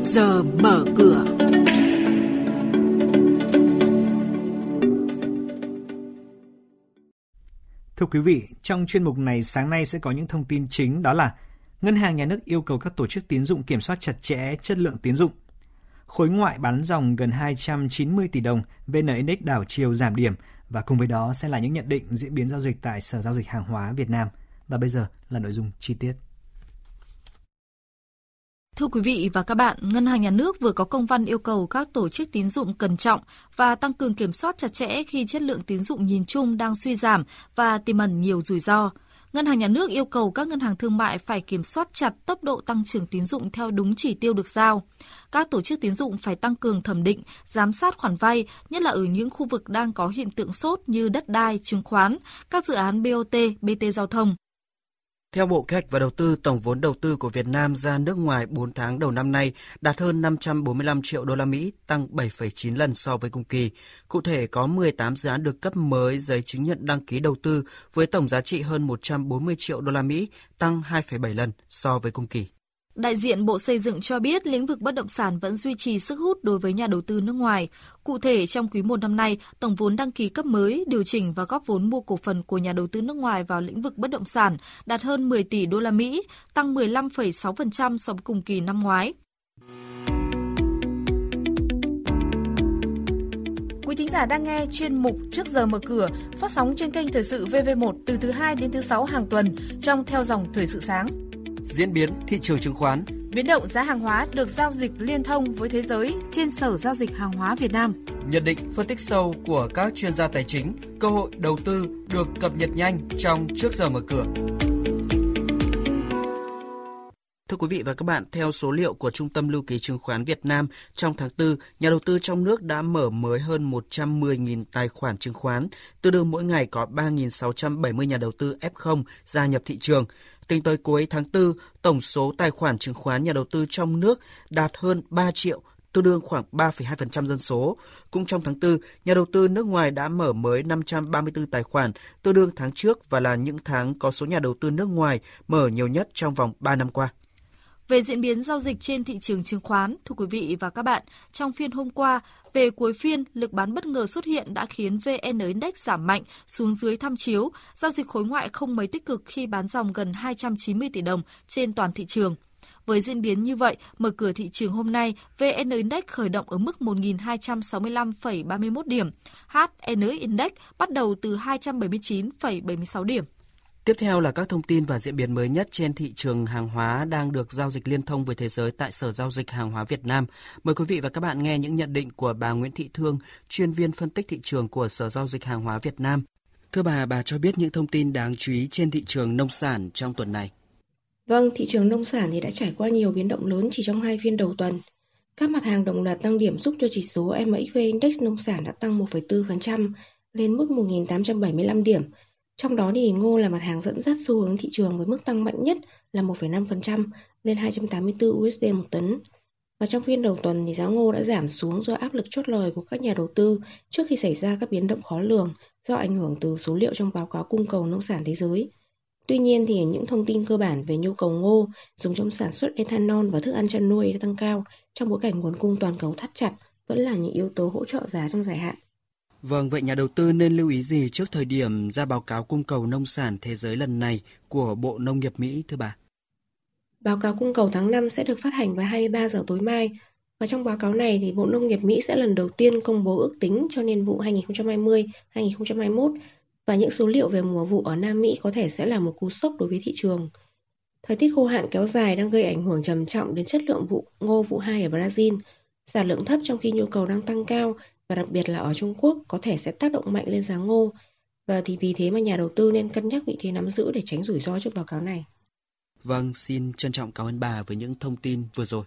trước giờ mở cửa. Thưa quý vị, trong chuyên mục này sáng nay sẽ có những thông tin chính đó là Ngân hàng Nhà nước yêu cầu các tổ chức tín dụng kiểm soát chặt chẽ chất lượng tín dụng. Khối ngoại bán dòng gần 290 tỷ đồng, VN Index đảo chiều giảm điểm và cùng với đó sẽ là những nhận định diễn biến giao dịch tại Sở Giao dịch Hàng hóa Việt Nam. Và bây giờ là nội dung chi tiết. Thưa quý vị và các bạn, Ngân hàng Nhà nước vừa có công văn yêu cầu các tổ chức tín dụng cẩn trọng và tăng cường kiểm soát chặt chẽ khi chất lượng tín dụng nhìn chung đang suy giảm và tiềm ẩn nhiều rủi ro. Ngân hàng Nhà nước yêu cầu các ngân hàng thương mại phải kiểm soát chặt tốc độ tăng trưởng tín dụng theo đúng chỉ tiêu được giao. Các tổ chức tín dụng phải tăng cường thẩm định, giám sát khoản vay, nhất là ở những khu vực đang có hiện tượng sốt như đất đai, chứng khoán, các dự án BOT, BT giao thông. Theo Bộ Kế hoạch và Đầu tư, tổng vốn đầu tư của Việt Nam ra nước ngoài 4 tháng đầu năm nay đạt hơn 545 triệu đô la Mỹ, tăng 7,9 lần so với cùng kỳ. Cụ thể có 18 dự án được cấp mới giấy chứng nhận đăng ký đầu tư với tổng giá trị hơn 140 triệu đô la Mỹ, tăng 2,7 lần so với cùng kỳ. Đại diện Bộ Xây dựng cho biết lĩnh vực bất động sản vẫn duy trì sức hút đối với nhà đầu tư nước ngoài. Cụ thể, trong quý 1 năm nay, tổng vốn đăng ký cấp mới, điều chỉnh và góp vốn mua cổ phần của nhà đầu tư nước ngoài vào lĩnh vực bất động sản đạt hơn 10 tỷ đô la Mỹ, tăng 15,6% so với cùng kỳ năm ngoái. Quý thính giả đang nghe chuyên mục Trước giờ mở cửa phát sóng trên kênh Thời sự VV1 từ thứ 2 đến thứ 6 hàng tuần trong theo dòng Thời sự sáng diễn biến thị trường chứng khoán. Biến động giá hàng hóa được giao dịch liên thông với thế giới trên Sở Giao dịch Hàng hóa Việt Nam. Nhận định phân tích sâu của các chuyên gia tài chính, cơ hội đầu tư được cập nhật nhanh trong trước giờ mở cửa. Thưa quý vị và các bạn, theo số liệu của Trung tâm Lưu ký Chứng khoán Việt Nam, trong tháng 4, nhà đầu tư trong nước đã mở mới hơn 110.000 tài khoản chứng khoán, tương đương mỗi ngày có 3.670 nhà đầu tư F0 gia nhập thị trường. Tính tới cuối tháng 4, tổng số tài khoản chứng khoán nhà đầu tư trong nước đạt hơn 3 triệu, tương đương khoảng 3,2% dân số. Cũng trong tháng 4, nhà đầu tư nước ngoài đã mở mới 534 tài khoản, tương đương tháng trước và là những tháng có số nhà đầu tư nước ngoài mở nhiều nhất trong vòng 3 năm qua. Về diễn biến giao dịch trên thị trường chứng khoán, thưa quý vị và các bạn, trong phiên hôm qua, về cuối phiên, lực bán bất ngờ xuất hiện đã khiến VN Index giảm mạnh xuống dưới tham chiếu, giao dịch khối ngoại không mấy tích cực khi bán dòng gần 290 tỷ đồng trên toàn thị trường. Với diễn biến như vậy, mở cửa thị trường hôm nay, VN Index khởi động ở mức 1.265,31 điểm, HN Index bắt đầu từ 279,76 điểm. Tiếp theo là các thông tin và diễn biến mới nhất trên thị trường hàng hóa đang được giao dịch liên thông với thế giới tại Sở Giao dịch Hàng hóa Việt Nam. Mời quý vị và các bạn nghe những nhận định của bà Nguyễn Thị Thương, chuyên viên phân tích thị trường của Sở Giao dịch Hàng hóa Việt Nam. Thưa bà, bà cho biết những thông tin đáng chú ý trên thị trường nông sản trong tuần này. Vâng, thị trường nông sản thì đã trải qua nhiều biến động lớn chỉ trong hai phiên đầu tuần. Các mặt hàng đồng loạt tăng điểm giúp cho chỉ số MXV Index nông sản đã tăng 1,4% lên mức 1.875 điểm, trong đó thì ngô là mặt hàng dẫn dắt xu hướng thị trường với mức tăng mạnh nhất là 1,5% lên 284 USD một tấn. Và trong phiên đầu tuần thì giá ngô đã giảm xuống do áp lực chốt lời của các nhà đầu tư trước khi xảy ra các biến động khó lường do ảnh hưởng từ số liệu trong báo cáo cung cầu nông sản thế giới. Tuy nhiên thì những thông tin cơ bản về nhu cầu ngô dùng trong sản xuất ethanol và thức ăn chăn nuôi đã tăng cao trong bối cảnh nguồn cung toàn cầu thắt chặt vẫn là những yếu tố hỗ trợ giá trong dài hạn. Vâng, vậy nhà đầu tư nên lưu ý gì trước thời điểm ra báo cáo cung cầu nông sản thế giới lần này của Bộ Nông nghiệp Mỹ thưa bà? Báo cáo cung cầu tháng 5 sẽ được phát hành vào 23 giờ tối mai và trong báo cáo này thì Bộ Nông nghiệp Mỹ sẽ lần đầu tiên công bố ước tính cho niên vụ 2020-2021 và những số liệu về mùa vụ ở Nam Mỹ có thể sẽ là một cú sốc đối với thị trường. Thời tiết khô hạn kéo dài đang gây ảnh hưởng trầm trọng đến chất lượng vụ ngô vụ 2 ở Brazil. Sản lượng thấp trong khi nhu cầu đang tăng cao và đặc biệt là ở Trung Quốc có thể sẽ tác động mạnh lên giá ngô và thì vì thế mà nhà đầu tư nên cân nhắc vị thế nắm giữ để tránh rủi ro trước báo cáo này. Vâng, xin trân trọng cảm ơn bà với những thông tin vừa rồi.